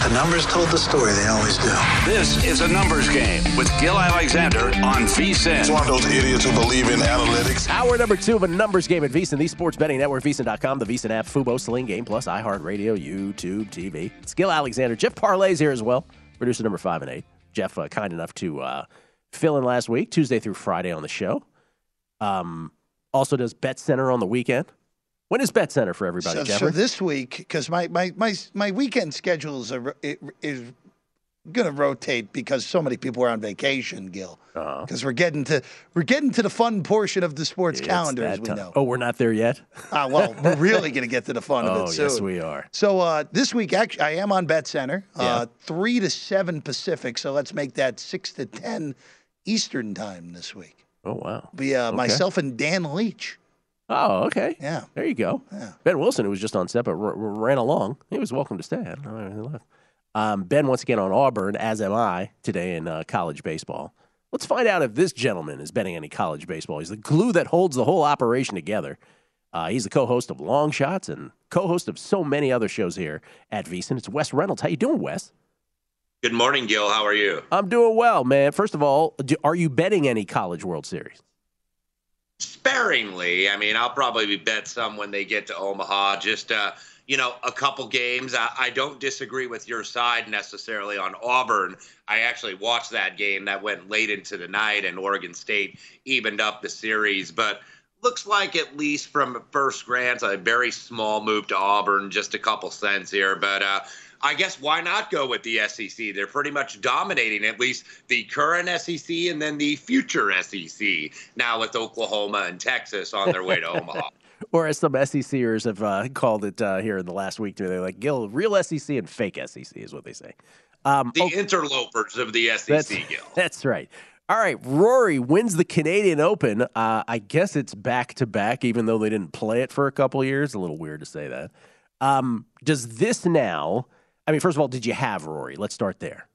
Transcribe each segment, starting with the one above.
The numbers told the story, they always do. This is a numbers game with Gill Alexander on VSIN. It's one of those idiots who believe in analytics. Hour number two of a numbers game at VSIN, the sports betting network, VSIN.com, the VSIN app, Fubo, Sling Game Plus, iHeartRadio, YouTube, TV. It's Gill Alexander. Jeff Parlay's here as well, producer number five and eight. Jeff, uh, kind enough to uh, fill in last week, Tuesday through Friday on the show. Um, also does Bet Center on the weekend. When is Bet Center for everybody, So, Jeff? so this week, because my, my, my, my weekend schedules are is going to rotate because so many people are on vacation, Gill. Uh-huh. Because we're getting to we're getting to the fun portion of the sports It's calendar, as we time. know. Oh, we're not there yet? Ah, well, we're really going to get to the fun oh, of it soon. yes, we are. So uh, this week, actually, I am on Bet Center, Yeah. uh, three to seven Pacific. So let's make that six to ten Eastern time this week. Oh, wow. Be uh, Okay. myself and Dan Leach. Oh, okay. Yeah. There you go. Yeah. Ben Wilson, who was just on set but r- r- ran along, he was welcome to stay. I don't know why he left. Um, ben, once again, on Auburn, as am I, today in uh, college baseball. Let's find out if this gentleman is betting any college baseball. He's the glue that holds the whole operation together. Uh, he's the co-host of Long Shots and co-host of so many other shows here at VSiN. It's Wes Reynolds. How you doing, Wes? Good morning, Gill. How are you? I'm doing well, man. First of all, do, are you betting any college World Series? Sparingly. I mean, I'll probably bet some when they get to Omaha. Just, uh, you know, a couple games. I, I don't disagree with your side necessarily on Auburn. I actually watched that game that went late into the night, and Oregon State evened up the series. But looks like, at least from first glance, a very small move to Auburn, just a couple cents here. But, uh, I guess why not go with the SEC? They're pretty much dominating at least the current SEC and then the future SEC now with Oklahoma and Texas on their way to Omaha. Or as some SECers have uh, called it uh, here in the last week, too, they're like, Gill, real SEC and fake SEC is what they say. Um, The oh, interlopers of the SEC, that's, Gill. that's right. All right, Rory wins the Canadian Open. Uh, I guess it's back to back, even though they didn't play it for a couple years. A little weird to say that. Um, does this now? I mean, first of all, did you have Rory? Let's start there.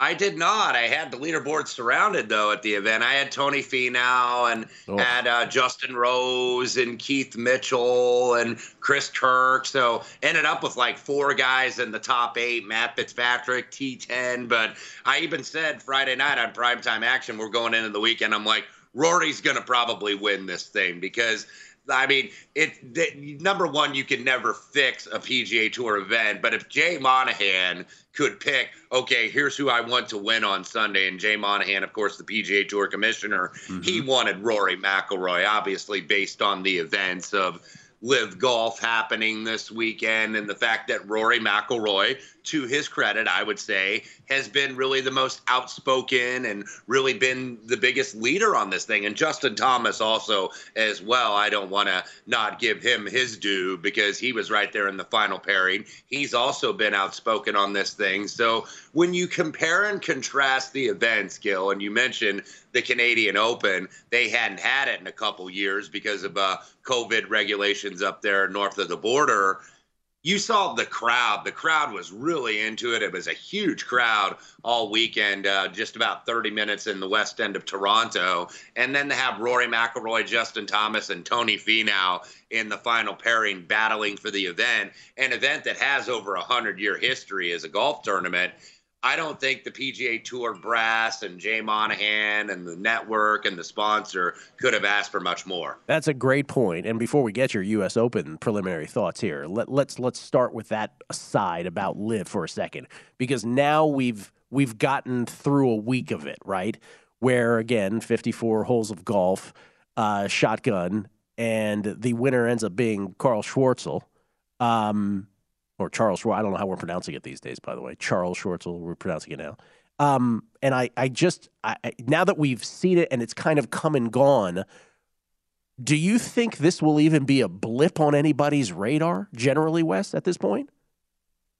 I did not. I had the leaderboard surrounded though at the event. I had Tony Finau and Oh. had uh, Justin Rose and Keith Mitchell and Chris Kirk. So ended up with like four guys in the top eight. Matt Fitzpatrick, T10. But I even said Friday night on primetime action, we're going into the weekend. I'm like, Rory's going to probably win this thing because I mean, it the, number one, you can never fix a PGA Tour event, but if Jay Monahan could pick, okay, here's who I want to win on Sunday, and Jay Monahan, of course, the PGA Tour commissioner, he mm-hmm. wanted Rory McIlroy, obviously based on the events of live golf happening this weekend and the fact that Rory McIlroy, to his credit, I would say, has been really the most outspoken and really been the biggest leader on this thing. And Justin Thomas also as well. I don't want to not give him his due because he was right there in the final pairing. He's also been outspoken on this thing. So when you compare and contrast the events, Gill, and you mentioned the Canadian Open, they hadn't had it in a couple years because of uh, COVID regulations up there north of the border. You saw the crowd. The crowd was really into it. It was a huge crowd all weekend, uh, just about 30 minutes in the west end of Toronto. And then to have Rory McIlroy, Justin Thomas, and Tony Finau in the final pairing battling for the event, an event that has over a 100 year history as a golf tournament. I don't think the PGA Tour brass and Jay Monahan and the network and the sponsor could have asked for much more. That's a great point. And before we get your U.S. Open preliminary thoughts here, let, let's let's start with that aside about live for a second, because now we've we've gotten through a week of it, right? Where again, 54 holes of golf, uh, shotgun, and the winner ends up being Carl Schwartzel. Um, or Charles Schwartz, I don't know how we're pronouncing it these days, by the way. Charles Schwartzel, we're pronouncing it now. Um, and I, I just, I, now that we've seen it and it's kind of come and gone, do you think this will even be a blip on anybody's radar, generally, Wes, at this point?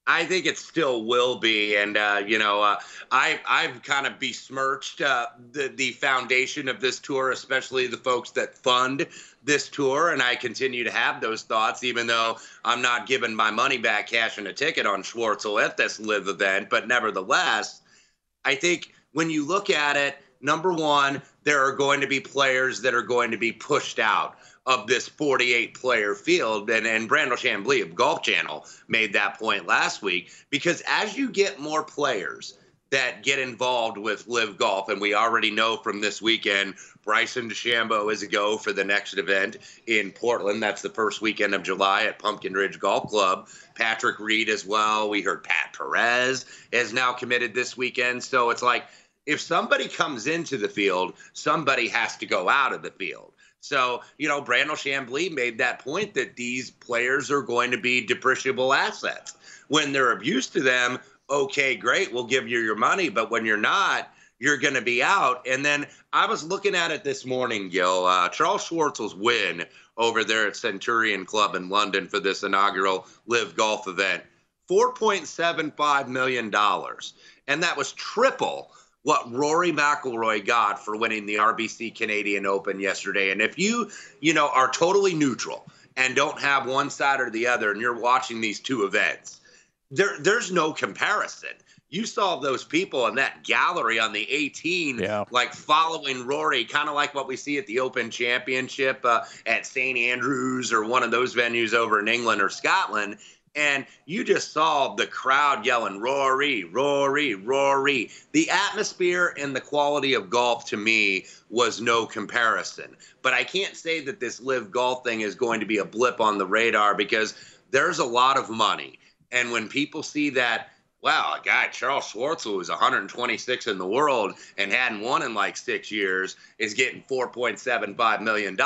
I think it still will be, and uh, you know, uh, I I've kind of besmirched uh, the the foundation of this tour, especially the folks that fund this tour, and I continue to have those thoughts, even though I'm not giving my money back, cashing a ticket on Schwartzel at this live event. But nevertheless, I think when you look at it, number one, there are going to be players that are going to be pushed out of this 48 player field. And, and Brandel Chamblee of Golf Channel made that point last week because as you get more players that get involved with live golf, and we already know from this weekend, Bryson DeChambeau is a go for the next event in Portland. That's the first weekend of July at Pumpkin Ridge Golf Club. Patrick Reed as well. We heard Pat Perez is now committed this weekend. So it's like if somebody comes into the field, somebody has to go out of the field. So, you know, Brandel Chamblee made that point that these players are going to be depreciable assets. When they're abused to them, okay, great, we'll give you your money. But when you're not, you're going to be out. And then I was looking at it this morning, Gill. Uh, Charles Schwartzel's win over there at Centurion Club in London for this inaugural Live Golf event $4.75 million. And that was triple what Rory McIlroy got for winning the RBC Canadian Open yesterday. And if you, you know, are totally neutral and don't have one side or the other, and you're watching these two events, there there's no comparison. You saw those people in that gallery on the 18, yeah. like following Rory, kind of like what we see at the Open Championship uh, at St Andrews or one of those venues over in England or Scotland and you just saw the crowd yelling rory rory rory. The atmosphere and the quality of golf to me was no comparison. But i can't say that this live golf thing is going to be a blip on the radar because there's a lot of money. And when people see that wow, a guy, Charles Schwartzel, who's 126 in the world and hadn't won in like six years, is getting $4.75 million.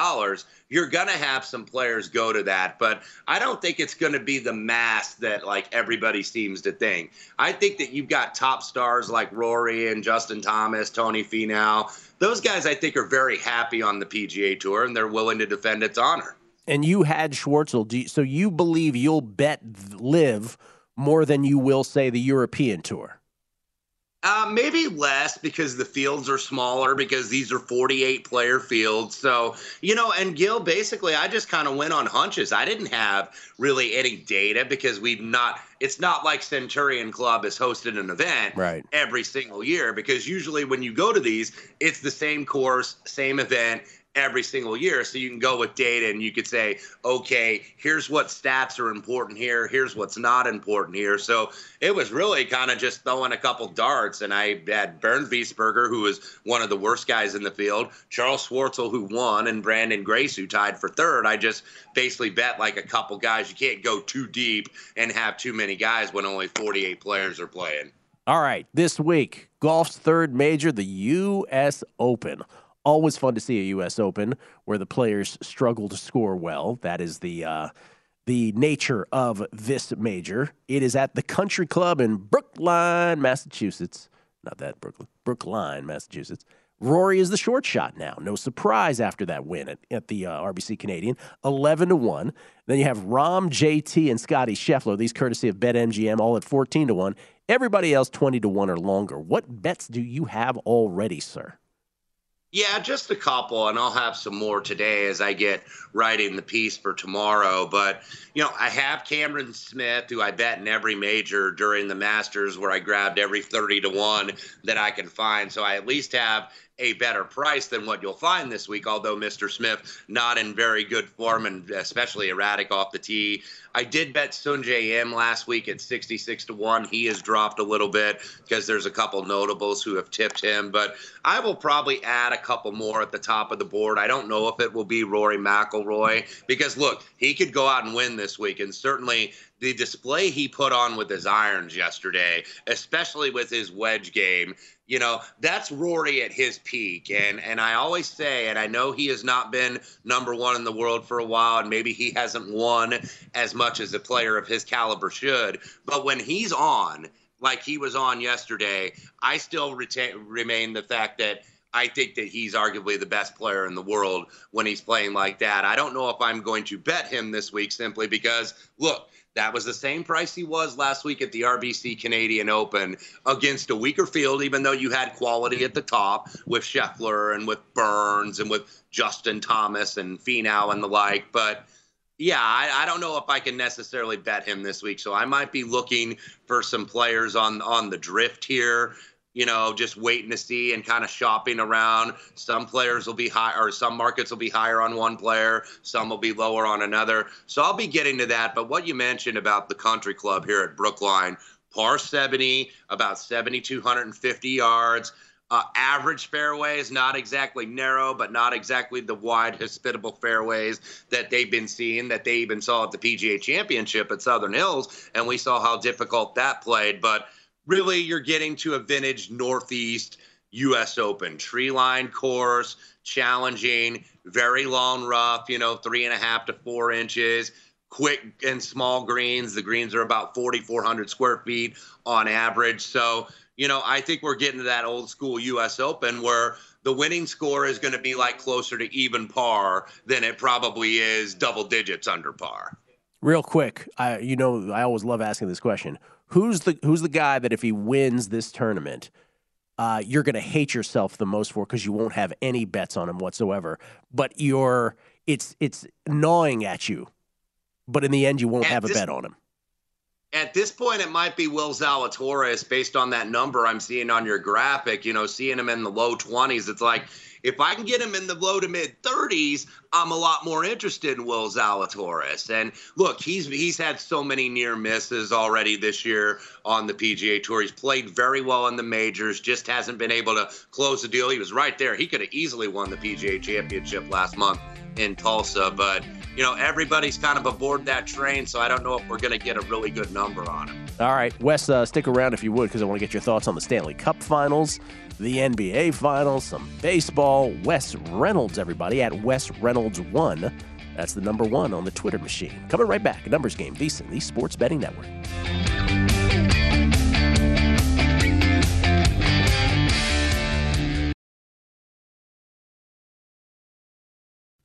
You're going to have some players go to that, but I don't think it's going to be the mass that like everybody seems to think. I think that you've got top stars like Rory and Justin Thomas, Tony Finau. Those guys, I think, are very happy on the PGA Tour and they're willing to defend its honor. And you had Schwartzel, you, so you believe you'll bet LIV – more than you will say the European tour? Uh, maybe less because the fields are smaller because these are 48 player fields. So, you know, and Gill, basically, I just kind of went on hunches. I didn't have really any data because we've not, it's not like Centurion Club has hosted an event right. every single year because usually when you go to these, it's the same course, same event, every single year. So you can go with data and you could say, okay, here's what stats are important here, here's what's not important here. So it was really kind of just throwing a couple darts. And I had Bernd Wiesberger, who was one of the worst guys in the field, Charles Schwartzel, who won, and Branden Grace, who tied for third. I just basically bet like a couple guys. You can't go too deep and have too many guys when only 48 players are playing. All right, this week, golf's third major, the U.S. Open. Always fun to see a U.S. Open where the players struggle to score well. That is the uh, the nature of this major. It is at the Country Club in Brookline, Massachusetts. Not that Brooklyn, Brookline, Massachusetts. Rory is the short shot now. No surprise after that win at, at the uh, RBC Canadian, eleven to one. Then you have Rahm, JT, and Scotty Scheffler. These courtesy of BetMGM, all at fourteen to one. Everybody else twenty to one or longer. What bets do you have already, sir? Yeah, just a couple, and I'll have some more today as I get writing the piece for tomorrow. But, you know, I have Cameron Smith, who I bet in every major during the Masters, where I grabbed every 30 to 1 that I can find. So I at least have a better price than what you'll find this week, although Mr. Smith not in very good form and especially erratic off the tee. I did bet Sungjae Im last week at 66 to 1. He has dropped a little bit because there's a couple notables who have tipped him, but I will probably add a couple more at the top of the board. I don't know if it will be Rory McIlroy because look, he could go out and win this week and certainly the display he put on with his irons yesterday, especially with his wedge game, you know, that's Rory at his peak. And and I always say, and I know he has not been number one in the world for a while, and maybe he hasn't won as much as a player of his caliber should. But when he's on, like he was on yesterday, I still retain, remain the fact that I think that he's arguably the best player in the world when he's playing like that. I don't know if I'm going to bet him this week simply because, look, that was the same price he was last week at the RBC Canadian Open against a weaker field, even though you had quality at the top with Scheffler and with Burns and with Justin Thomas and Finau and the like. But yeah, I, I, don't know if I can necessarily bet him this week. So I might be looking for some players on on the drift here you know, just waiting to see and kind of shopping around. Some players will be high, or some markets will be higher on one player, some will be lower on another. So I'll be getting to that. But what you mentioned about the country club here at Brookline, par 70, about 7,250 yards. Uh, average fairways, not exactly narrow, but not exactly the wide, hospitable fairways that they've been seeing, that they even saw at the PGA Championship at Southern Hills. And we saw how difficult that played. But really you're getting to a vintage Northeast U.S. Open tree line course, challenging, very long rough, you know, three and a half to four inches, quick and small greens. The greens are about 4,400 square feet on average. So, you know, I think we're getting to that old school U.S. Open where the winning score is going to be like closer to even par than it probably is double digits under par. Real quick, I you know I always love asking this question who's the who's the guy that if he wins this tournament, uh, you're going to hate yourself the most for because you won't have any bets on him whatsoever. But you're it's it's gnawing at you, but in the end, you won't at have this, a bet on him. At this point, it might be Will Zalatoris based on that number I'm seeing on your graphic. You know, seeing him in the low 20s, it's like if I can get him in the low to mid 30s, I'm a lot more interested in Will Zalatoris. And look, he's he's had so many near misses already this year on the PGA Tour. He's played very well in the majors, just hasn't been able to close the deal. He was right there. He could have easily won the PGA Championship last month in Tulsa, but you know everybody's kind of aboard that train, so I don't know if we're going to get a really good number on him. All right, Wes, uh, stick around if you would, because I want to get your thoughts on the Stanley Cup Finals the NBA Finals, some baseball. Wes Reynolds, everybody, at Wes Reynolds1. That's the number one on the Twitter machine. Coming right back. Numbers game, VSIN, the Sports Betting Network.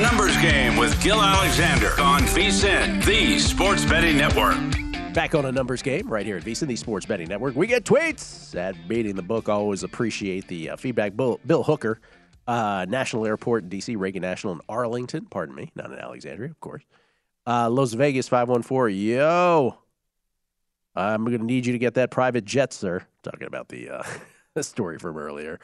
Numbers game with Gill Alexander on VSIN, the Sports Betting Network. Back on a numbers game right here at VSIN, the Sports Betting Network. We get tweets at Beating the Book. Always appreciate the uh, feedback. Bill, Bill Hooker, uh, National Airport in D.C., Reagan National in Arlington. Pardon me, not in Alexandria, of course. Uh, Las Vegas 514. Yo. I'm going to need you to get that private jet, sir. Talking about the uh, story from earlier.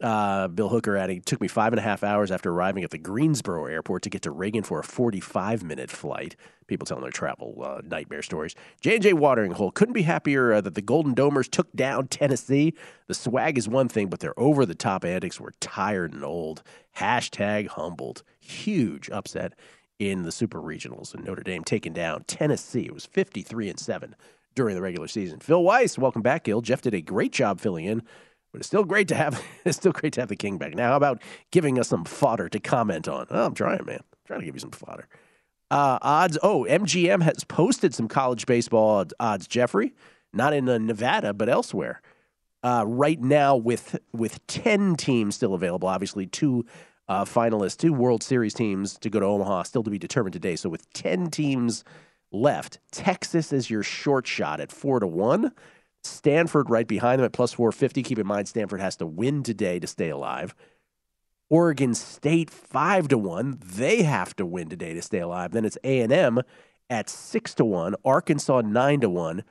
Uh, Bill Hooker adding, took me five and a half hours after arriving at the Greensboro airport to get to Reagan for a 45 minute flight. People telling their travel uh, nightmare stories. J&J Watering Hole couldn't be happier uh, that the Golden Domers took down Tennessee. The swag is one thing, but their over the top antics were tired and old. Hashtag humbled. Huge upset in the Super Regionals and Notre Dame taking down Tennessee. It was 53 and 7 during the regular season. Phil Weiss, welcome back, Gill. Jeff did a great job filling in but it's still great to have it's still great to have the king back. Now, how about giving us some fodder to comment on? Oh, I'm trying, man. I'm trying to give you some fodder. Uh, odds. Oh, MGM has posted some college baseball odds. Jeffrey, not in uh, Nevada, but elsewhere. Uh, right now, with with ten teams still available, obviously two uh, finalists, two World Series teams to go to Omaha, still to be determined today. So with ten teams left, Texas is your short shot at four to one. Stanford right behind them at plus 450. Keep in mind, Stanford has to win today to stay alive. Oregon State 5 to 1. They have to win today to stay alive. Then it's A&M at 6 to 1, Arkansas 9 to 1,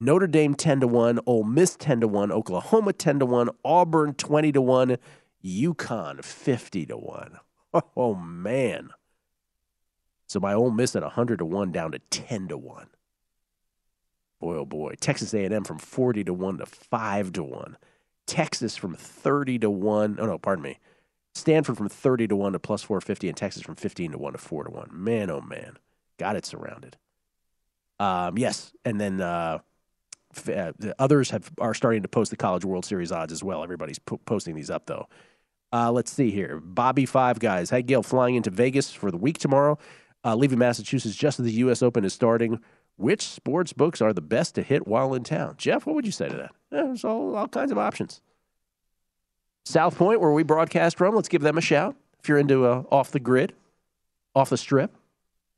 Notre Dame 10 to 1, Ole Miss 10 to 1, Oklahoma 10 to 1, Auburn 20 to 1, UConn 50 to 1. Oh man. So my Ole Miss at 100 to 1 down to 10 to 1. Boy, oh boy. Texas A&M from 40 to 1 to 5 to 1. Texas from 30 to 1. Oh, no, pardon me. Stanford from 30 to 1 to plus 450 and Texas from 15 to 1 to 4 to 1. Man, oh, man. Got it surrounded. Um, yes. And then uh, uh, the others have are starting to post the College World Series odds as well. Everybody's po- posting these up, though. Uh, let's see here. Bobby Five Guys. Hey, Gail, flying into Vegas for the week tomorrow. Uh, leaving Massachusetts just as the U.S. Open is starting. Which sports books are the best to hit while in town? Jeff, what would you say to that? Yeah, there's all, all kinds of options. South Point, where we broadcast from, let's give them a shout. If you're into uh, off the grid, off the strip.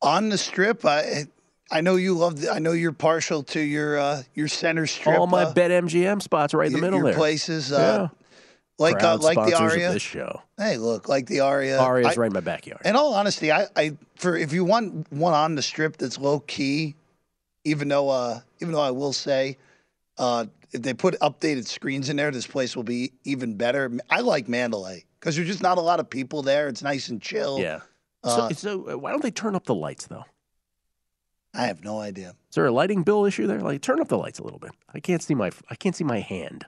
On the strip, I I know you love. The, I know you're partial to your uh, your center strip. All my uh, Bet MGM spots right in the middle your there. places. Uh, yeah. Like uh, like the Aria. this show. Hey, look, like the Aria. Aria's I- right in my backyard. In all honesty, I, I for if you want one on the strip that's low key, even though uh, even though I will say, uh, if they put updated screens in there, this place will be even better. I like Mandalay because there's just not a lot of people there. It's nice and chill. Yeah. Uh, so, so uh, why don't they turn up the lights though? I have no idea. Is there a lighting bill issue there? Like, turn up the lights a little bit. I can't see my I can't see my hand.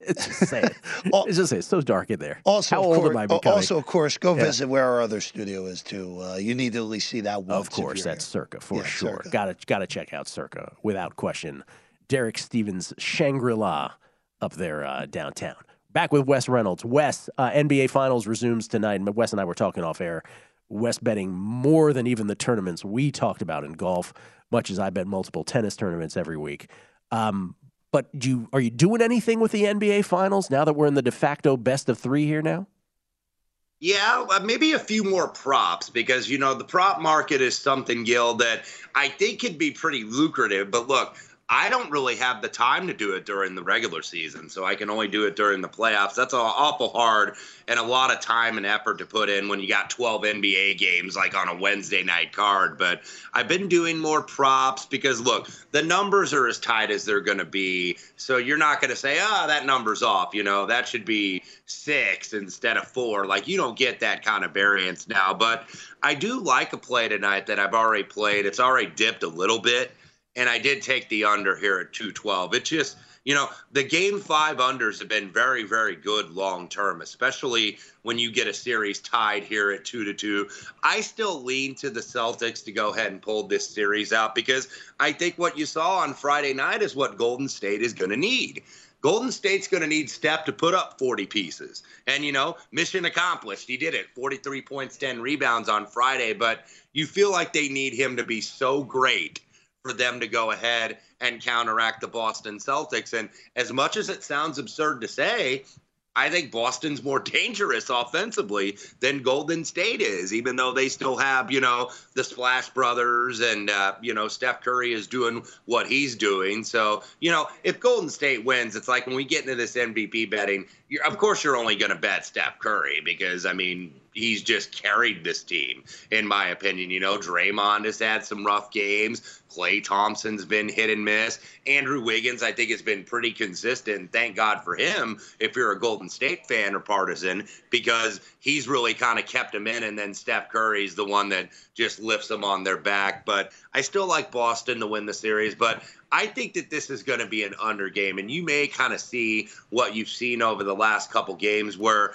It's just saying. it's just saying. It's so dark in there. Also, how old course, am I becoming? also, of course, go Yeah. visit where our other studio is too. Uh, you need to at least see that once. Of course, that's Circa for Yeah, sure. Circa. Got to got to check out Circa without question. Derek Stevens Shangri La up there uh, downtown. Back with Wes Reynolds. Wes, uh, NBA Finals resumes tonight. and Wes and I were talking off air. Wes betting more than even the tournaments we talked about in golf, much as I bet multiple tennis tournaments every week. Um, but do you, are you doing anything with the NBA Finals now that we're in the de facto best of three here now? Yeah, uh, maybe a few more props because, you know, the prop market is something, Gill, that I think could be pretty lucrative. But look, I don't really have the time to do it during the regular season, so I can only do it during the playoffs. That's awful hard and a lot of time and effort to put in when you got 12 NBA games like on a Wednesday night card. But I've been doing more props because look, the numbers are as tight as they're going to be. So you're not going to say, "Ah, that number's off." You know, that should be 6 instead of 4. Like you don't get that kind of variance now, but I do like a play tonight that I've already played. It's already dipped a little bit and I did take the under here at 212. It just, you know, the game five unders have been very, very good long term, especially when you get a series tied here at two to two. I still lean to the Celtics to go ahead and pull this series out because I think what you saw on Friday night is what Golden State is going to need. Golden State's going to need Steph to put up 40 pieces. And, you know, mission accomplished. He did it 43 points, 10 rebounds on Friday. But you feel like they need him to be so great for them to go ahead and counteract the Boston Celtics. And as much as it sounds absurd to say, I think Boston's more dangerous offensively than Golden State is, even though they still have, you know, the Splash Brothers and, uh, you know, Steph Curry is doing what he's doing. So, you know, if Golden State wins, it's like when we get into this MVP betting, of course you're only going to bet Steph Curry because, I mean, he's just carried this team, in my opinion. You know, Draymond has had some rough games. Klay Thompson's been hit and miss. Andrew Wiggins, I think, has been pretty consistent. Thank God for him if you're a Golden State fan or partisan, because he's really kind of kept him in. And then Steph Curry's the one that just lifts them on their back. But I still like Boston to win the series. But I think that this is going to be an under game. And you may kind of see what you've seen over the last couple games where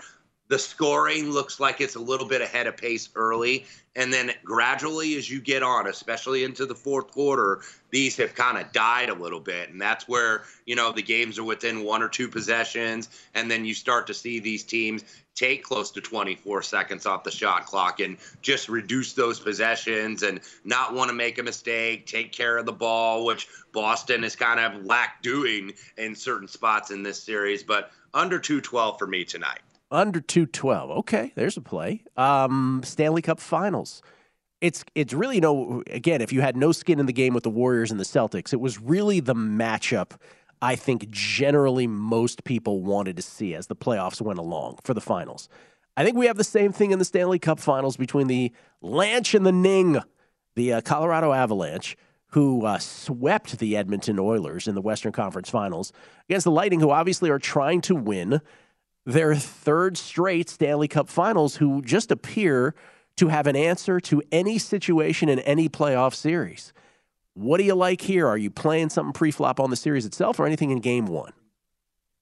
the scoring looks like it's a little bit ahead of pace early. And then gradually, as you get on, especially into the fourth quarter, these have kind of died a little bit. And that's where, you know, the games are within one or two possessions. And then you start to see these teams take close to 24 seconds off the shot clock and just reduce those possessions and not want to make a mistake, take care of the ball, which Boston is kind of lack doing in certain spots in this series. But under 212 for me tonight. Under 212. Okay, there's a play. Um, Stanley Cup Finals. It's it's really no again, if you had no skin in the game with the Warriors and the Celtics, it was really the matchup I think generally most people wanted to see as the playoffs went along for the finals. I think we have the same thing in the Stanley Cup Finals between the Lanch and the Ning, the uh, Colorado Avalanche, who uh, swept the Edmonton Oilers in the Western Conference Finals, against the Lightning, who obviously are trying to win their third straight Stanley Cup finals, who just appear to have an answer to any situation in any playoff series. What do you like here? Are you playing something pre-flop on the series itself or anything in game one?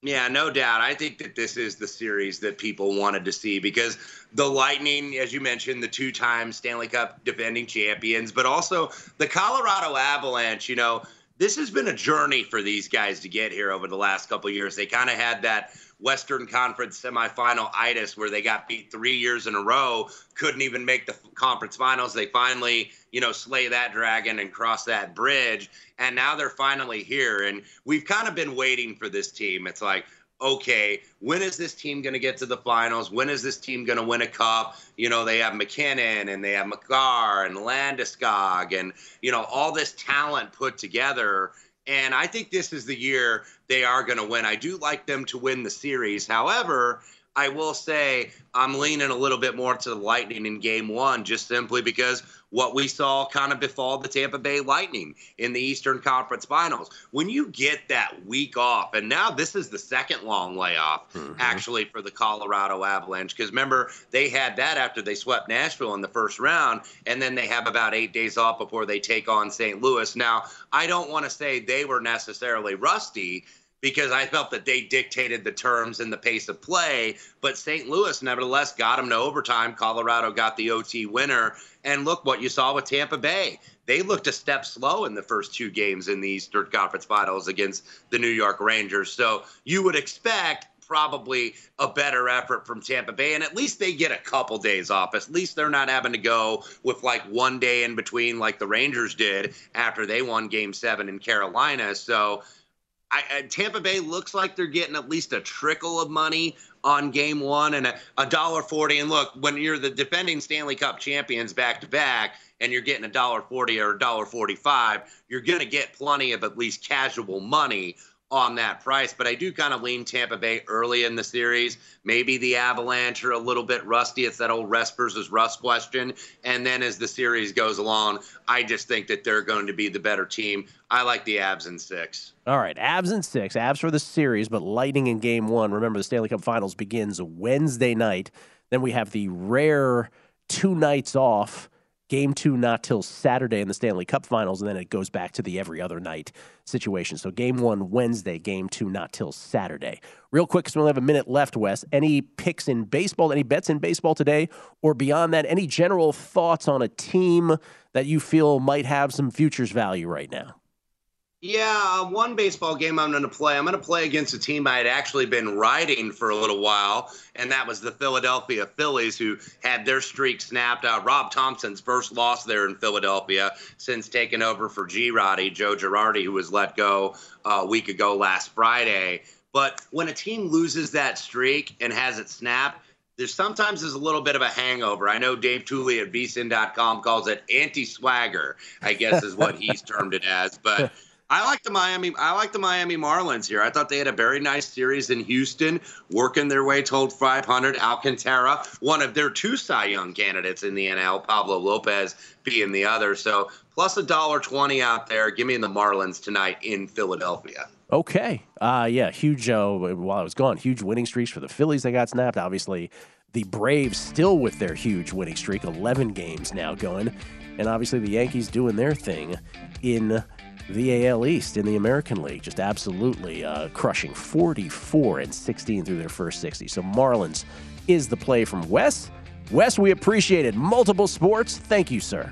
Yeah, no doubt. I think that this is the series that people wanted to see because the Lightning, as you mentioned, the two time Stanley Cup defending champions, but also the Colorado Avalanche, you know, this has been a journey for these guys to get here over the last couple years. They kind of had that Western Conference semifinal itis where they got beat three years in a row, couldn't even make the conference finals. They finally, you know, slay that dragon and cross that bridge. And now they're finally here. And we've kind of been waiting for this team. It's like, okay, when is this team going to get to the finals? When is this team going to win a cup? You know, they have MacKinnon and they have Makar and Landeskog and, you know, all this talent put together. And I think this is the year they are going to win. I do like them to win the series. However, I will say I'm leaning a little bit more to the Lightning in game one, just simply because what we saw kind of befall the Tampa Bay Lightning in the Eastern Conference Finals. When you get that week off, and now this is the second long layoff mm-hmm. actually for the Colorado Avalanche, because remember, they had that after they swept Nashville in the first round, and then they have about eight days off before they take on St. Louis. Now, I don't want to say they were necessarily rusty because I felt that they dictated the terms and the pace of play. But St. Louis, nevertheless, got them to overtime. Colorado got the OT winner. And look what you saw with Tampa Bay. They looked a step slow in the first two games in the Eastern Conference Finals against the New York Rangers. So you would expect probably a better effort from Tampa Bay. And at least they get a couple days off. At least they're not having to go with like one day in between, like the Rangers did after they won game seven in Carolina. So I, Tampa Bay looks like they're getting at least a trickle of money on game one and a dollar forty. And look, when you're the defending Stanley Cup champions back to back, and you're getting a dollar forty or a dollar forty-five, you're going to get plenty of at least casual money on that price. But I do kind of lean Tampa Bay early in the series. Maybe the Avalanche are a little bit rusty. It's that old rest versus rust question. And then as the series goes along, I just think that they're going to be the better team. I like the Abs in six. All right, Abs in six. Abs for the series, but Lightning in game one. Remember, the Stanley Cup Finals begins Wednesday night. Then we have the rare two nights off Game two not till Saturday in the Stanley Cup Finals, and then it goes back to the every other night situation. So game one Wednesday, game two not till Saturday. Real quick, because we only have a minute left, Wes. Any picks in baseball? Any bets in baseball today, or beyond that? Any general thoughts on a team that you feel might have some futures value right now? Yeah, uh, one baseball game I'm going to play. I'm going to play against a team I had actually been riding for a little while, and that was the Philadelphia Phillies, who had their streak snapped. Uh, Rob Thompson's first loss there in Philadelphia since taking over for Girardi, Joe Girardi, who was let go uh, a week ago last Friday. But when a team loses that streak and has it snapped, there's sometimes there's a little bit of a hangover. I know Dave Tuley at vsin.com calls it anti-swagger, I guess is what he's termed it as. But I like the Miami. I like the Miami Marlins here. I thought they had a very nice series in Houston, working their way toward 500. Alcantara, one of their two Cy Young candidates in the NL, Pablo Lopez being the other. So plus a dollar twenty out there. Give me the Marlins tonight in Philadelphia. Okay. Uh, yeah, huge. Uh, while I was gone, huge winning streaks for the Phillies. They got snapped. Obviously, the Braves still with their huge winning streak, 11 games now going, and obviously the Yankees doing their thing in the AL East in the American League, just absolutely uh, crushing 44 and 16 through their first 60. So Marlins is the play from Wes. Wes, we appreciate it. Multiple sports. Thank you, sir.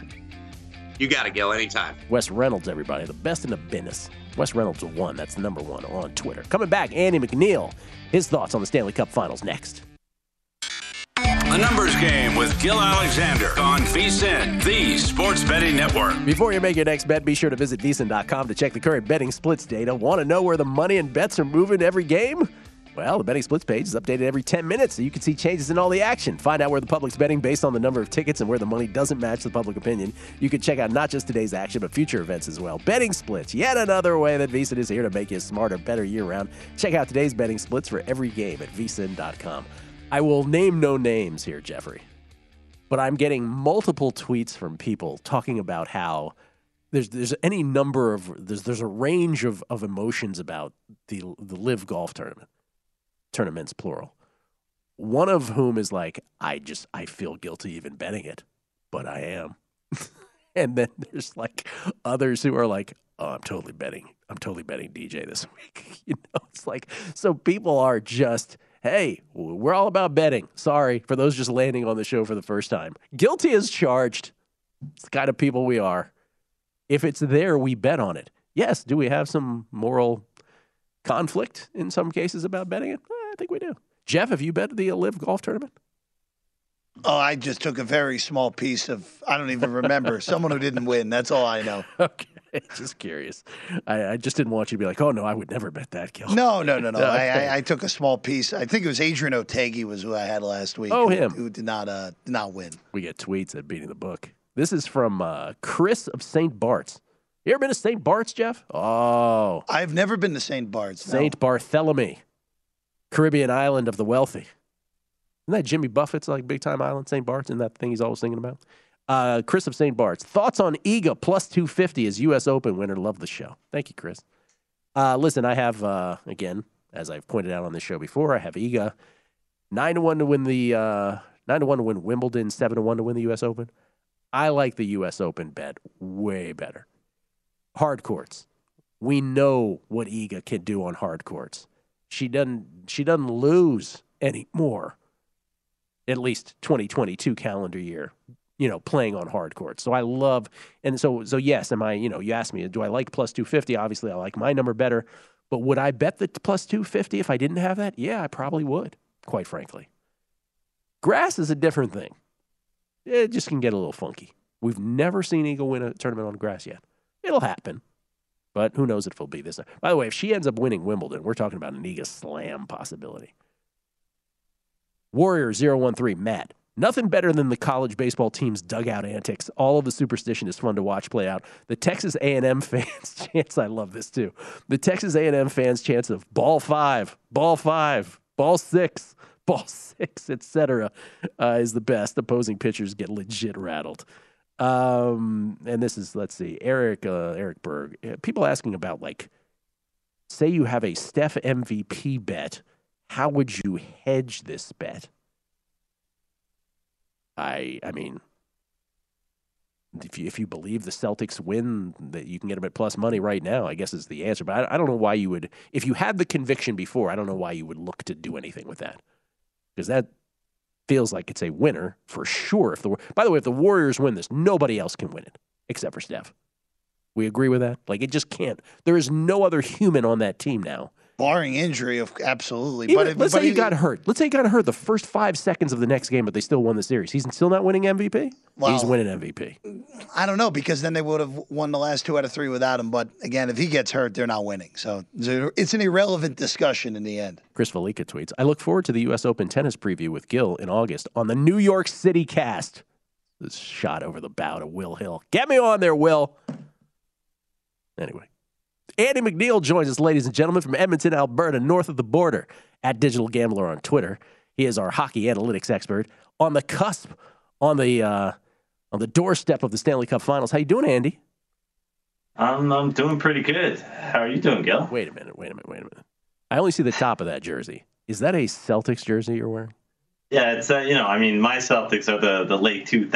You got to Gill, anytime. Wes Reynolds, everybody, the best in the business. Wes Reynolds one. That's number one on Twitter. Coming back, Andy MacNeil. His thoughts on the Stanley Cup Finals next. A numbers game with Gill Alexander on VSIN, the sports betting network. Before you make your next bet, be sure to visit VSIN.com to check the current betting splits data. Want to know where the money and bets are moving every game? Well, the betting splits page is updated every 10 minutes so you can see changes in all the action. Find out where the public's betting based on the number of tickets and where the money doesn't match the public opinion. You can check out not just today's action, but future events as well. Betting splits, yet another way that VSIN is here to make you smarter, better year round. Check out today's betting splits for every game at VSIN.com. I will name no names here, Jeffrey, but I'm getting multiple tweets from people talking about how there's there's any number of there's there's a range of, of emotions about the the LIV golf tournament tournaments plural. One of whom is like, I just I feel guilty even betting it, but I am. and then there's like others who are like, oh, I'm totally betting. I'm totally betting DJ this week. You know, it's like so people are just hey, we're all about betting. Sorry for those just landing on the show for the first time. Guilty as charged. It's the kind of people we are. If it's there, we bet on it. Yes, do we have some moral conflict in some cases about betting it? I think we do. Jeff, have you bet the LIV golf tournament? Oh, I just took a very small piece of, I don't even remember, someone who didn't win. That's all I know. Okay. Just curious. I, I, just didn't want you to be like, oh, no, I would never bet that, Gill. No, no, no, no. okay. I, I, took a small piece. I think it was Adrian Otaegui was who I had last week. Oh, who, him. Who did not, uh, did not win. We get tweets at Beating the Book. This is from uh, Chris of St. Bart's. You ever been to St. Bart's, Jeff? Oh. I've never been to St. Bart's. St. No. Bartholomew, Caribbean island of the wealthy. Isn't that Jimmy Buffett's like big time island, St. Bart's? Isn't that thing he's always thinking about? Uh, Chris of St. Bart's. Thoughts on Iga plus 250 as U.S. Open winner. Love the show. Thank you, Chris. Uh, listen, I have, uh, again, as I've pointed out on this show before, I have Iga 9 to 1 to win the, uh, 9 to 1 to win Wimbledon, 7 to 1 to win the U.S. Open. I like the U.S. Open bet way better. Hard courts. We know what Iga can do on hard courts. She doesn't, she doesn't lose anymore at least 2022 calendar year, you know, playing on hard courts. So I love, and so, so yes, am I, you know, you asked me, do I like plus 250? Obviously, I like my number better, but would I bet the plus 250 if I didn't have that? Yeah, I probably would, quite frankly. Grass is a different thing. It just can get a little funky. We've never seen Iga win a tournament on grass yet. It'll happen, but who knows if it'll be this time. By the way, if she ends up winning Wimbledon, we're talking about an Iga slam possibility. Warrior 013, Matt. Nothing better than the college baseball team's dugout antics. All of the superstition is fun to watch play out. The Texas A&M fans chance, I love this too. The Texas A&M fans chance of ball five, ball five, ball six, ball six, etc. Uh, is the best. Opposing pitchers get legit rattled. Um, and this is let's see, Eric uh, Eric Berg. Uh, people asking about like, say you have a Steph MVP bet how would you hedge this bet? I I mean, if you if you believe the Celtics win, that you can get them at plus money right now. I guess is the answer. But I, I don't know why you would. If you had the conviction before, I don't know why you would look to do anything with that because that feels like it's a winner for sure. If the by the way, if the Warriors win this, nobody else can win it except for Steph. We agree with that. Like it just can't. There is no other human on that team now barring injury, of absolutely. Even, but if, let's but say he, he got hurt. Let's say he got hurt the first five seconds of the next game, but they still won the series. He's still not winning MVP. Well, He's winning MVP. I don't know because then they would have won the last two out of three without him. But again, if he gets hurt, they're not winning. So it's an irrelevant discussion in the end. Chris Valika tweets: I look forward to the U.S. Open tennis preview with Gill in August on the New York City cast. This shot over the bow to Will Hill. Get me on there, Will. Anyway. Andy MacNeil joins us, ladies and gentlemen, from Edmonton, Alberta, north of the border, at Digital Gambler on Twitter. He is our hockey analytics expert on the cusp, on the uh, on the doorstep of the Stanley Cup Finals. How you doing, Andy? I'm I'm doing pretty good. How are you doing, Gill? Wait a minute. Wait a minute. Wait a minute. I only see the top of that jersey. Is that a Celtics jersey you're wearing? Yeah, it's uh, you know, I mean, my Celtics are the, the late 2000s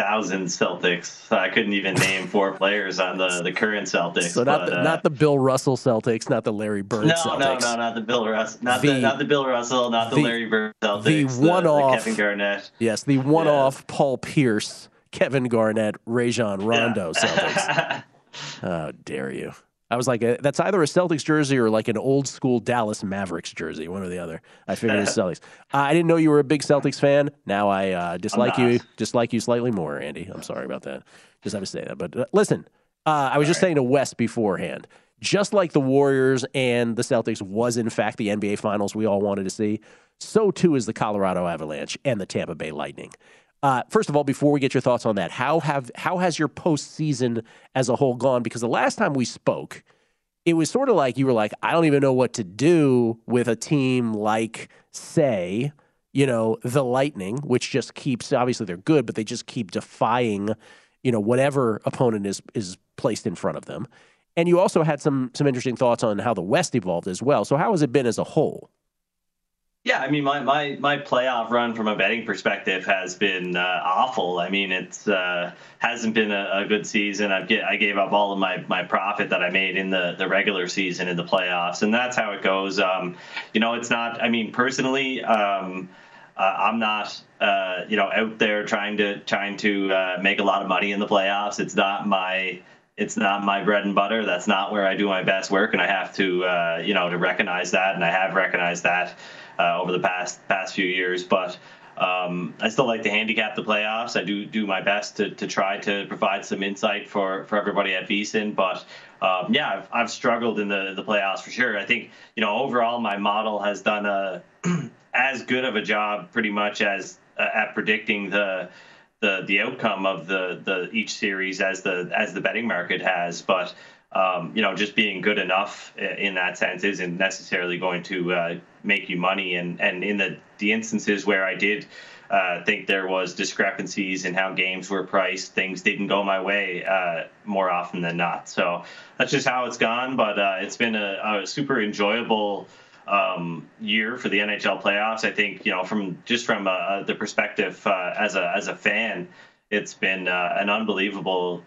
Celtics. So I couldn't even name four players on the, the current Celtics. So not but, the, uh, not the Bill Russell Celtics, not the Larry Bird no, Celtics. no, no, not the Bill Russell, not The- the, not the Bill Russell, not the, the- Larry Bird Celtics, the the, one-off- Kevin Garnett. Yes, the one-off Paul Pierce, Kevin Garnett, Rajon Rondo Celtics. How dare you? I was like, uh, that's either a Celtics jersey or like an old school Dallas Mavericks jersey, one or the other. I figured it's Celtics. Uh, I didn't know you were a big Celtics fan. Now I uh, dislike you, dislike you slightly more, Andy. I'm sorry about that. Just have to say that. But uh, listen, uh, I was just saying to Wes beforehand, just like the Warriors and the Celtics was in fact the NBA Finals we all wanted to see, so too is the Colorado Avalanche and the Tampa Bay Lightning. Uh, first of all, before we get your thoughts on that, how have how has your postseason as a whole gone? Because the last time we spoke, it was sort of like you were like, I don't even know what to do with a team like, say, you know, the Lightning, which just keeps obviously they're good, but they just keep defying, you know, whatever opponent is is placed in front of them. And you also had some some interesting thoughts on how the West evolved as well. So how has it been as a whole? Yeah, I mean, my, my, my playoff run from a betting perspective has been uh, awful. I mean, it's uh, hasn't been a, a good season. I get I gave up all of my, my profit that I made in the, the regular season in the playoffs, and that's how it goes. Um, you know, it's not. I mean, personally, um, uh, I'm not uh, you know out there trying to trying to uh, make a lot of money in the playoffs. It's not my it's not my bread and butter. That's not where I do my best work, and I have to uh, you know to recognize that, and I have recognized that uh, over the past past few years. But um, I still like to handicap the playoffs. I do do my best to, to try to provide some insight for, for everybody at VSIN. But um, yeah, I've, I've struggled in the the playoffs for sure. I think you know overall my model has done a as good of a job pretty much as uh, at predicting the the the outcome of the the each series as the as the betting market has, but. Um, you know, just being good enough in that sense isn't necessarily going to uh, make you money. And and in the the instances where I did uh, think there was discrepancies in how games were priced, things didn't go my way uh, more often than not. So that's just how it's gone. But uh, it's been a, a super enjoyable um, year for the NHL playoffs. I think you know from just from uh, the perspective uh, as a as a fan, it's been uh, an unbelievable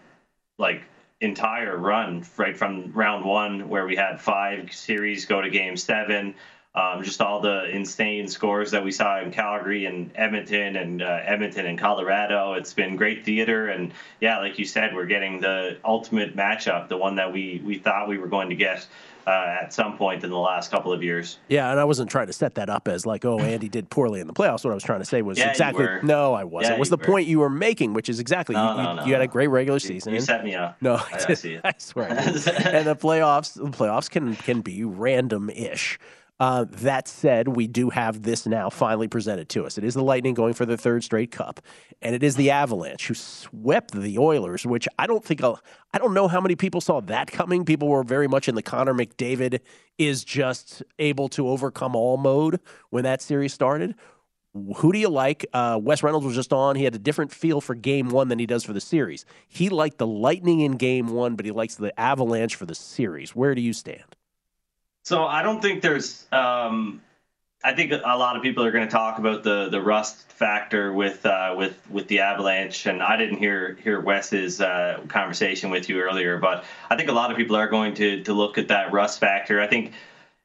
like entire run right from round one where we had five series go to game seven um, just all the insane scores that we saw in calgary and edmonton and uh, edmonton and colorado it's been great theater and yeah like you said we're getting the ultimate matchup the one that we we thought we were going to get uh, at some point in the last couple of years Yeah, and I wasn't trying to set that up as like, oh, Andy did poorly in the playoffs. What I was trying to say was Yeah, exactly no, I wasn't. Yeah, was the were. point you were making, which is exactly No, you, no, you, no, you had a great regular season. you set me up No, I, I see it. I swear. I and the playoffs, the playoffs can can be random-ish. Uh, that said, we do have this now finally presented to us. It is the Lightning going for their third straight cup, and it is the Avalanche who swept the Oilers. Which I don't think I'll, I don't know how many people saw that coming. People were very much in the Connor McDavid is just able to overcome all mode when that series started. Who do you like? Uh, Wes Reynolds was just on. He had a different feel for game one than he does for the series. He liked the Lightning in game one, but he likes the Avalanche for the series. Where do you stand? So I don't think there's. Um, I think a lot of people are going to talk about the the rust factor with uh, with with the Avalanche, and I didn't hear hear Wes's uh, conversation with you earlier, but I think a lot of people are going to to look at that rust factor. I think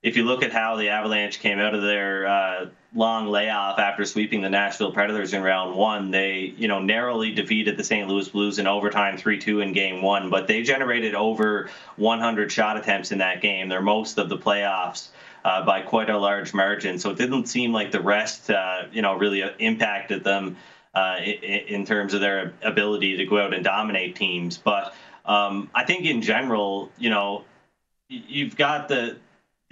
if you look at how the Avalanche came out of their uh, long layoff after sweeping the Nashville Predators in round one, they you know narrowly defeated the St. Louis Blues in overtime 3-2 in game one, but they generated over 100 shot attempts in that game. They're most of the playoffs. Uh, by quite a large margin, so it didn't seem like the rest, uh, you know, really impacted them uh, in, in terms of their ability to go out and dominate teams. But um, I think in general, you know, you've got the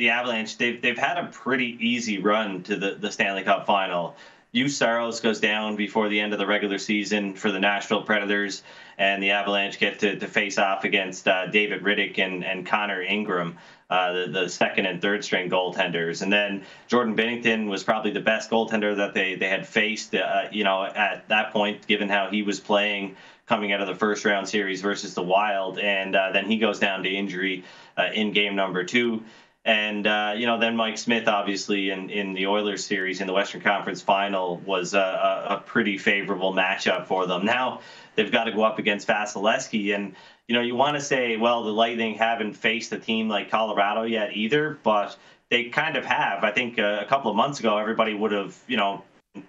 the Avalanche. They've they've had a pretty easy run to the the Stanley Cup final. Juuse Saros goes down before the end of the regular season for the Nashville Predators, and the Avalanche get to, to face off against uh, David Rittich and, and Connor Ingram. Uh, the, the second and third string goaltenders. And then Jordan Binnington was probably the best goaltender that they, they had faced, uh, you know, at that point, given how he was playing coming out of the first round series versus the Wild. And uh, then he goes down to injury uh, in game number two. And uh, you know, then Mike Smith, obviously, in, in the Oilers series in the Western Conference Final, was a, a pretty favorable matchup for them. Now they've got to go up against Vasilevskiy, and you know, you want to say, well, the Lightning haven't faced a team like Colorado yet either, but they kind of have. I think uh, a couple of months ago, everybody would have, you know,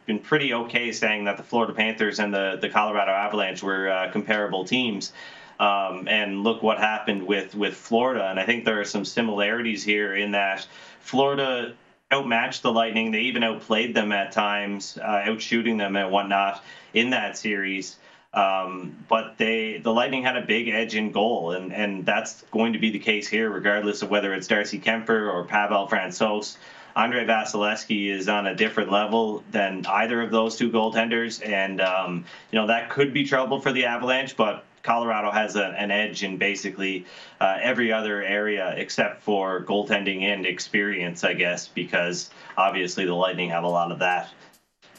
been pretty okay saying that the Florida Panthers and the, the Colorado Avalanche were uh, comparable teams. Um, and look what happened with, with Florida. And I think there are some similarities here in that Florida outmatched the Lightning. They even outplayed them at times, uh, outshooting them and whatnot in that series. Um, but they, the Lightning had a big edge in goal, and, and that's going to be the case here, regardless of whether it's Darcy Kuemper or Pavel Francouz. Andre Vasilevskiy is on a different level than either of those two goaltenders, and um, you know that could be trouble for the Avalanche. But Colorado has a, an edge in basically uh, every other area except for goaltending and experience, I guess, because obviously the Lightning have a lot of that.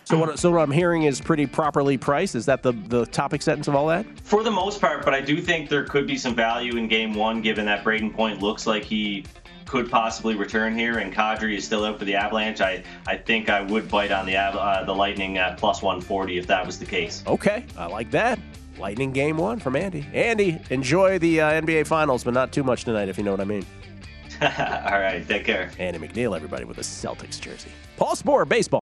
So what, so what I'm hearing is pretty properly priced. Is that the, the topic sentence of all that? For the most part, but I do think there could be some value in game one, given that Brayden Point looks like he could possibly return here, and Kadri is still out for the Avalanche. I, I think I would bite on the uh, the Lightning at plus 140 if that was the case. Okay, I like that. Lightning game one from Andy. Andy, enjoy the uh, NBA Finals, but not too much tonight, if you know what I mean. All right, take care. Andy MacNeil, everybody, with a Celtics jersey. Paul Sporer, baseball.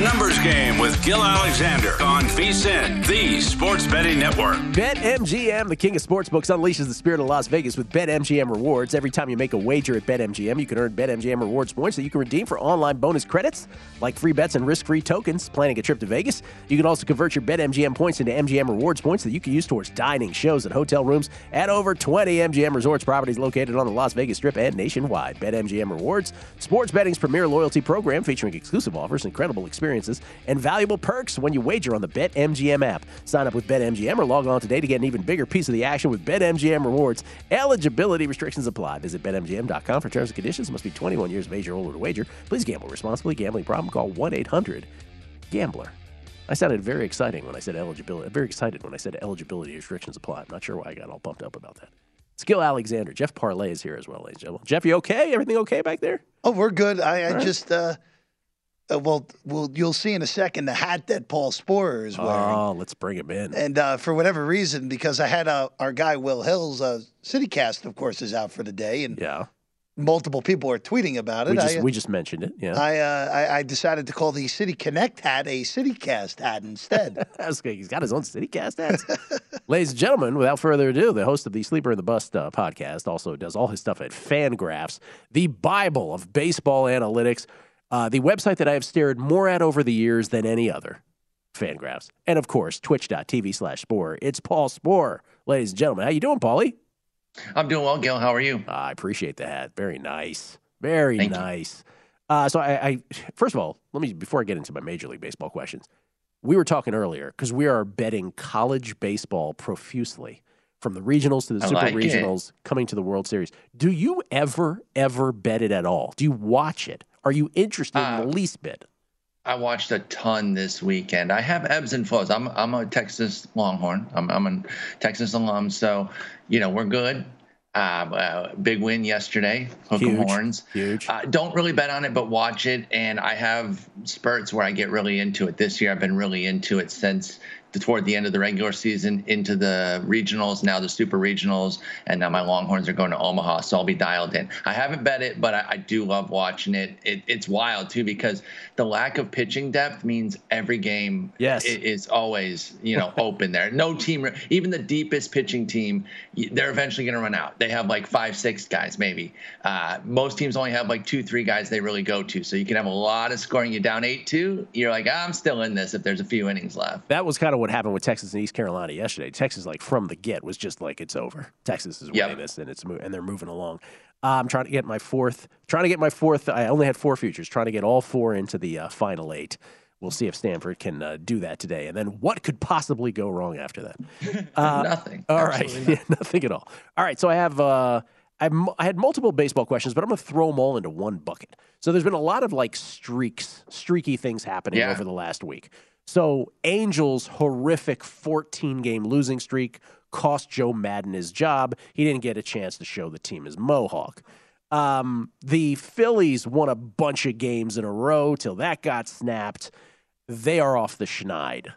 A numbers game with Gill Alexander on VSIN, the Sports Betting Network. BetMGM, the king of sportsbooks, unleashes the spirit of Las Vegas with BetMGM rewards. Every time you make a wager at BetMGM, you can earn BetMGM rewards points that you can redeem for online bonus credits like free bets and risk-free tokens. Planning a trip to Vegas, you can also convert your BetMGM points into MGM rewards points that you can use towards dining, shows, and hotel rooms at over 20 MGM resorts properties located on the Las Vegas Strip and nationwide. BetMGM rewards, sports betting's premier loyalty program featuring exclusive offers, and incredible experiences, and valuable perks when you wager on the BetMGM app. Sign up with BetMGM or log on today to get an even bigger piece of the action with BetMGM rewards. Eligibility restrictions apply. Visit BetMGM.com for terms and conditions. Must be 21 years of age or older to wager. Please gamble responsibly. Gambling problem? Call 1 800 Gambler. I sounded very exciting when I said eligibility. Very excited when I said eligibility restrictions apply. I'm not sure why I got all pumped up about that. Skill Alexander, Jeff Parles is here as well, ladies and gentlemen. Jeff, you okay? Everything okay back there? Oh, we're good. I, I right. just, uh, uh, well, well, you'll see in a second the hat that Paul Sporer is wearing. Oh, let's bring him in. And uh, for whatever reason, because I had uh, our guy Will Hills, uh, CityCast, of course, is out for the day, and yeah, multiple people are tweeting about it. We just, I, uh, we just mentioned it. Yeah. I, uh, I I decided to call the City Connect hat a CityCast hat instead. He's got his own CityCast hats. Ladies and gentlemen, without further ado, the host of the Sleeper in the Bust uh, podcast also does all his stuff at Fangraphs, the Bible of baseball analytics, uh, the website that I have stared more at over the years than any other. Fangraphs. And of course, twitch.tv slash Spore. It's Paul Spore. Ladies and gentlemen, how you doing, Paulie? I'm doing well, Gill. How are you? I appreciate the hat. Very nice. Very Thank nice. Uh, so I, I, first of all, let me before I get into my Major League Baseball questions, we were talking earlier because we are betting college baseball profusely. from the regionals to the I super like it. regionals, coming to the World Series. Do you ever, ever bet it at all? Do you watch it? Are you interested in Uh, the least bit? I watched a ton this weekend. I have ebbs and flows. I'm I'm a Texas Longhorn. I'm I'm a Texas alum, so you know we're good. Uh, uh, big win yesterday. Hook Huge, horns. Huge. Uh, don't really bet on it, but watch it. And I have spurts where I get really into it. This year, I've been really into it since toward the end of the regular season, into the regionals, now the super regionals, and now my Longhorns are going to Omaha, so I'll be dialed in. I haven't bet it, but I, I do love watching it. it. It's wild too because the lack of pitching depth means every game Yes. is always you know open there. No team, even the deepest pitching team, they're eventually going to run out. They have like five, six guys maybe. Uh, most teams only have like two, three guys they really go to. So you can have a lot of scoring. You down eight two, you're like I'm still in this if there's a few innings left. That was kind of what happened with Texas and East Carolina yesterday. Texas, like from the get, was just like it's over. Texas is Yep. winning this, and it's mo- and they're moving along. Uh, I'm trying to get my fourth. Trying to get my fourth. I only had four futures. Trying to get all four into the uh, final eight. We'll see if Stanford can uh, do that today. And then what could possibly go wrong after that? Uh, Nothing. All right, Absolutely Yeah, nothing at all. All right, so I have uh, I, have, I had multiple baseball questions, but I'm going to throw them all into one bucket. So there's been a lot of like streaks, streaky things happening Yeah. over the last week. So Angels' horrific 14 game losing streak cost Joe Maddon his job. He didn't get a chance to show the team his mohawk. Um, the Phillies won a bunch of games in a row till that got snapped. They are off the schneid.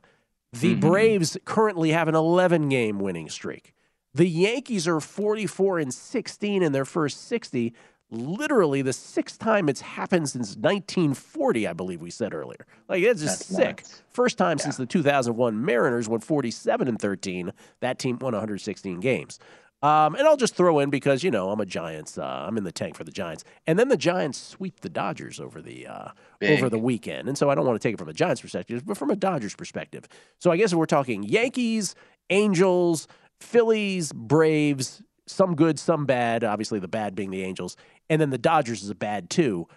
The Braves currently have an 11 game winning streak. The Yankees are 44 and 16 in their first 60. Literally the sixth time it's happened since 1940, I believe we said earlier. Like, it's just That's sick. nuts. First time since the 2001 Mariners won 47 and 13. That team won 116 games. Um, and I'll just throw in because you know I'm a Giants. Uh, I'm in the tank for the Giants, and then the Giants sweep the Dodgers over the uh, over the weekend, and so I don't want to take it from a Giants perspective, but from a Dodgers perspective. So I guess if we're talking Yankees, Angels, Phillies, Braves, some good, some bad. Obviously, the bad being the Angels, and then the Dodgers is a bad too.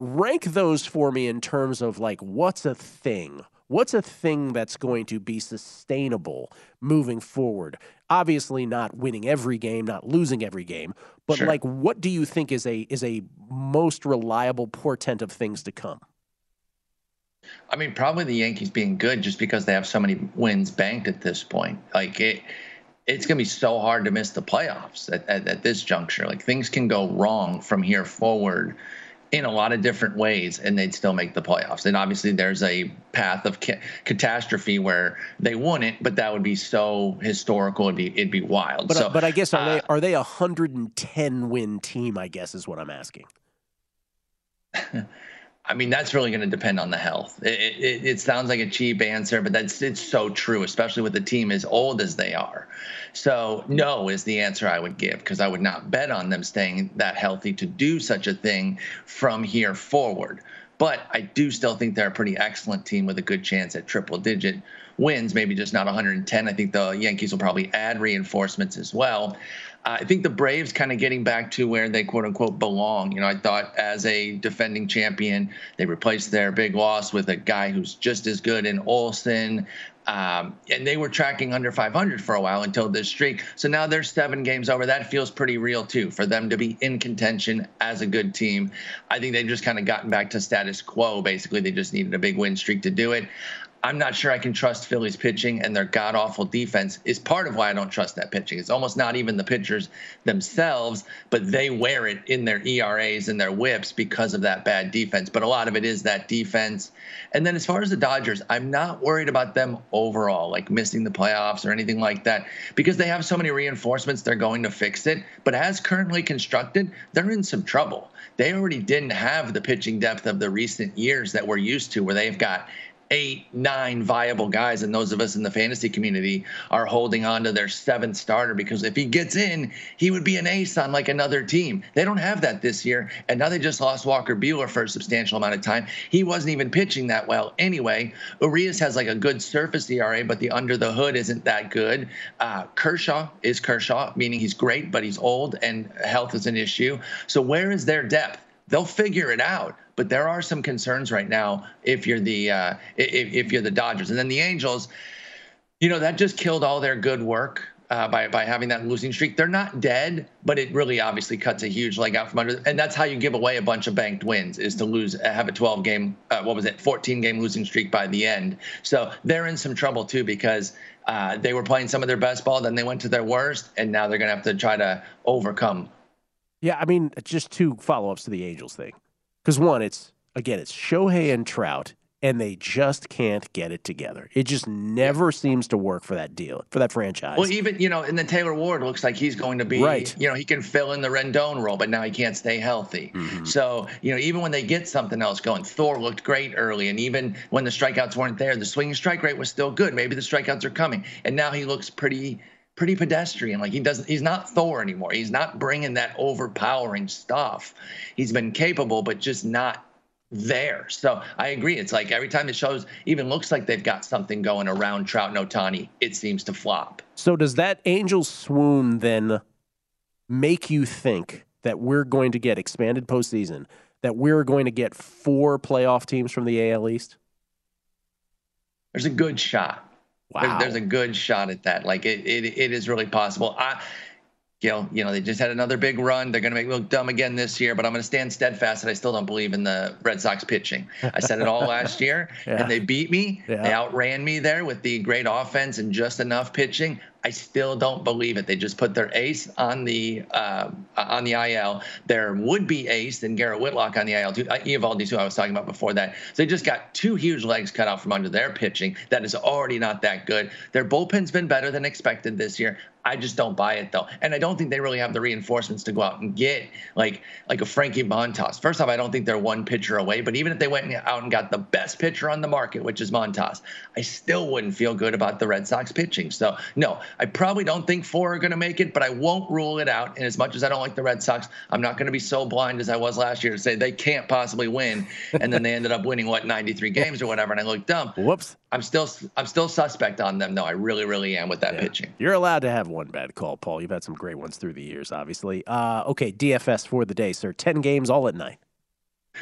Rank those for me in terms of like what's a thing. What's a thing that's going to be sustainable moving forward? Obviously, not winning every game, not losing every game, but Sure. like, what do you think is a is a most reliable portent of things to come? I mean, probably the Yankees being good just because they have so many wins banked at this point. Like it, it's going to be so hard to miss the playoffs at, at, at this juncture. Like things can go wrong from here forward in a lot of different ways, and they'd still make the playoffs. And obviously, there's a path of ca- catastrophe where they wouldn't, but that would be so historical. It'd be it'd be wild. But so, but I guess are uh, they are they a hundred and ten win team? I guess is what I'm asking. I mean, that's really going to depend on the health. It, it, it sounds like a cheap answer, but that's it's so true, especially with a team as old as they are. So, no is the answer I would give because I would not bet on them staying that healthy to do such a thing from here forward. But I do still think they're a pretty excellent team with a good chance at triple digit wins, maybe just not 110. I think the Yankees will probably add reinforcements as well. Uh, I think the Braves kind of getting back to where they quote unquote belong. You know, I thought as a defending champion, they replaced their big loss with a guy who's just as good in Olson. Um, and they were tracking under 500 for a while until this streak. So now they're seven games over. That feels pretty real too for them to be in contention as a good team. I think they've just kind of gotten back to status quo. Basically, they just needed a big win streak to do it. I'm not sure I can trust Philly's pitching and their god awful defense is part of why I don't trust that pitching. It's almost not even the pitchers themselves, but they wear it in their ERAs and their WHIPs because of that bad defense. But a lot of it is that defense. And then as far as the Dodgers, I'm not worried about them overall, like missing the playoffs or anything like that, because they have so many reinforcements, they're going to fix it. But as currently constructed, they're in some trouble. They already didn't have the pitching depth of the recent years that we're used to, where they've got eight, nine viable guys, and those of us in the fantasy community are holding on to their seventh starter because if he gets in, he would be an ace on like another team. They don't have that this year, and now they just lost Walker Buehler for a substantial amount of time. He wasn't even pitching that well anyway. Urias has like a good surface ERA, but the under the hood isn't that good. Uh, Kershaw is Kershaw, meaning he's great, but he's old and health is an issue. So where is their depth? They'll figure it out. But there are some concerns right now if you're the uh, if, if you're the Dodgers, and then the Angels. You know that just killed all their good work. uh, by by having that losing streak. They're not dead, but it really obviously cuts a huge leg out from under. And that's how you give away a bunch of banked wins is to lose, have a 12 game, uh, what was it, 14 game losing streak by the end. So they're in some trouble too because uh, they were playing some of their best ball, then they went to their worst, and now they're going to have to try to overcome. Yeah, I mean, just two follow ups to the Angels thing. Because one, it's again, it's Shohei and Trout and they just can't get it together. It just never seems to work for that deal, for that franchise. Well, even, you know, and then Taylor Ward looks like he's going to be, right. you know, he can fill in the Rendon role, but now he can't stay healthy. Mm-hmm. So, you know, even when they get something else going, Thor looked great early. And even when the strikeouts weren't there, the swinging strike rate was still good. Maybe the strikeouts are coming. And now he looks pretty pretty pedestrian. Like he doesn't, he's not Thor anymore. He's not bringing that overpowering stuff. He's been capable, but just not there. So I agree. It's like every time the shows, even looks like they've got something going around Trout and Ohtani, it seems to flop. So does that angel swoon then make you think that we're going to get expanded postseason, that we're going to get four playoff teams from the AL East? There's a good shot. Wow. There's, there's a good shot at that. Like it, it, it is really possible. I, you know, you know, they just had another big run. They're going to make me look dumb again this year, but I'm going to stand steadfast that I still don't believe in the Red Sox pitching. I said it all last year, yeah. and they beat me. Yeah. They outran me there with the great offense and just enough pitching. I still don't believe it. They just put their ace on the uh, on the IL. Their would-be ace and Garrett Whitlock on the IL. Too. Uh, Eovaldi, who I was talking about before that. So they just got two huge legs cut out from under their pitching. That is already not that good. Their bullpen's been better than expected this year. I just don't buy it though, and I don't think they really have the reinforcements to go out and get like like a Frankie Montas. First off, I don't think they're one pitcher away. But even if they went out and got the best pitcher on the market, which is Montas, I still wouldn't feel good about the Red Sox pitching. So no, I probably don't think four are going to make it, but I won't rule it out. And as much as I don't like the Red Sox, I'm not going to be so blind as I was last year to say they can't possibly win. And then they ended up winning what 93 games or whatever, and I looked dumb. Whoops. I'm still I'm still suspect on them. though. I really really am with that yeah. pitching. You're allowed to have one bad call, Paul. You've had some great ones through the years, obviously. Uh, okay, DFS for the day, sir. Ten games all at night.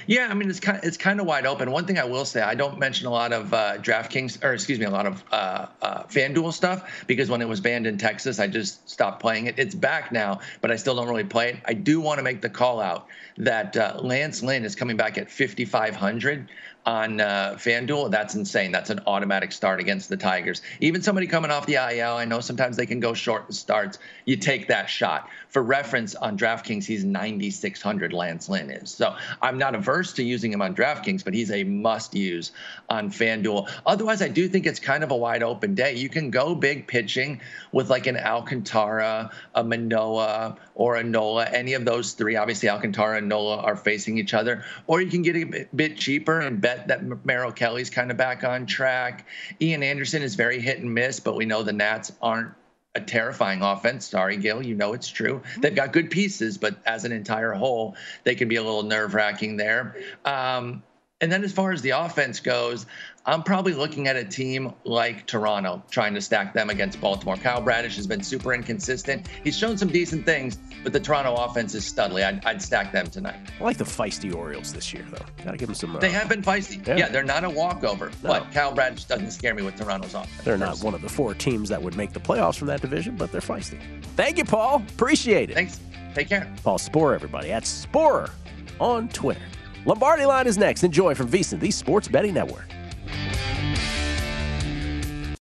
Yeah, I mean it's kind of, it's kind of wide open. One thing I will say, I don't mention a lot of uh, DraftKings or excuse me, a lot of uh, uh, FanDuel stuff because when it was banned in Texas, I just stopped playing it. It's back now, but I still don't really play it. I do want to make the call out that uh, Lance Lynn is coming back at 5,500 on uh, FanDuel. That's insane. That's an automatic start against the Tigers. Even somebody coming off the IL, I know sometimes they can go short starts. You take that shot. For reference, on DraftKings, he's 9,600. Lance Lynn is. So I'm not averse to using him on DraftKings, but he's a must use on FanDuel. Otherwise, I do think it's kind of a wide open day. You can go big pitching with like an Alcantara, a Manoah, or a Nola. Any of those three. Obviously, Alcantara and Nola are facing each other. Or you can get a bit cheaper and bet that Merrill Kelly's kind of back on track. Ian Anderson is very hit and miss, but we know the Nats aren't a terrifying offense. Sorry, Gill, you know it's true. They've got good pieces, but as an entire whole, they can be a little nerve wracking there. Um, and then as far as the offense goes, I'm probably looking at a team like Toronto, trying to stack them against Baltimore. Kyle Bradish has been super inconsistent. He's shown some decent things, but the Toronto offense is studly. I'd, I'd stack them tonight. I like the feisty Orioles this year, though. Got to give them some. Uh, they have been feisty. Yeah. yeah. they're not a walkover, no. but Kyle Bradish doesn't scare me with Toronto's offense. They're not one of the four teams that would make the playoffs from that division, but they're feisty. Thank you, Paul. Appreciate it. Thanks. Take care. Paul Sporer, everybody. At Sporer on Twitter. Lombardi line is next. Enjoy from VSiN, the Sports Betting Network.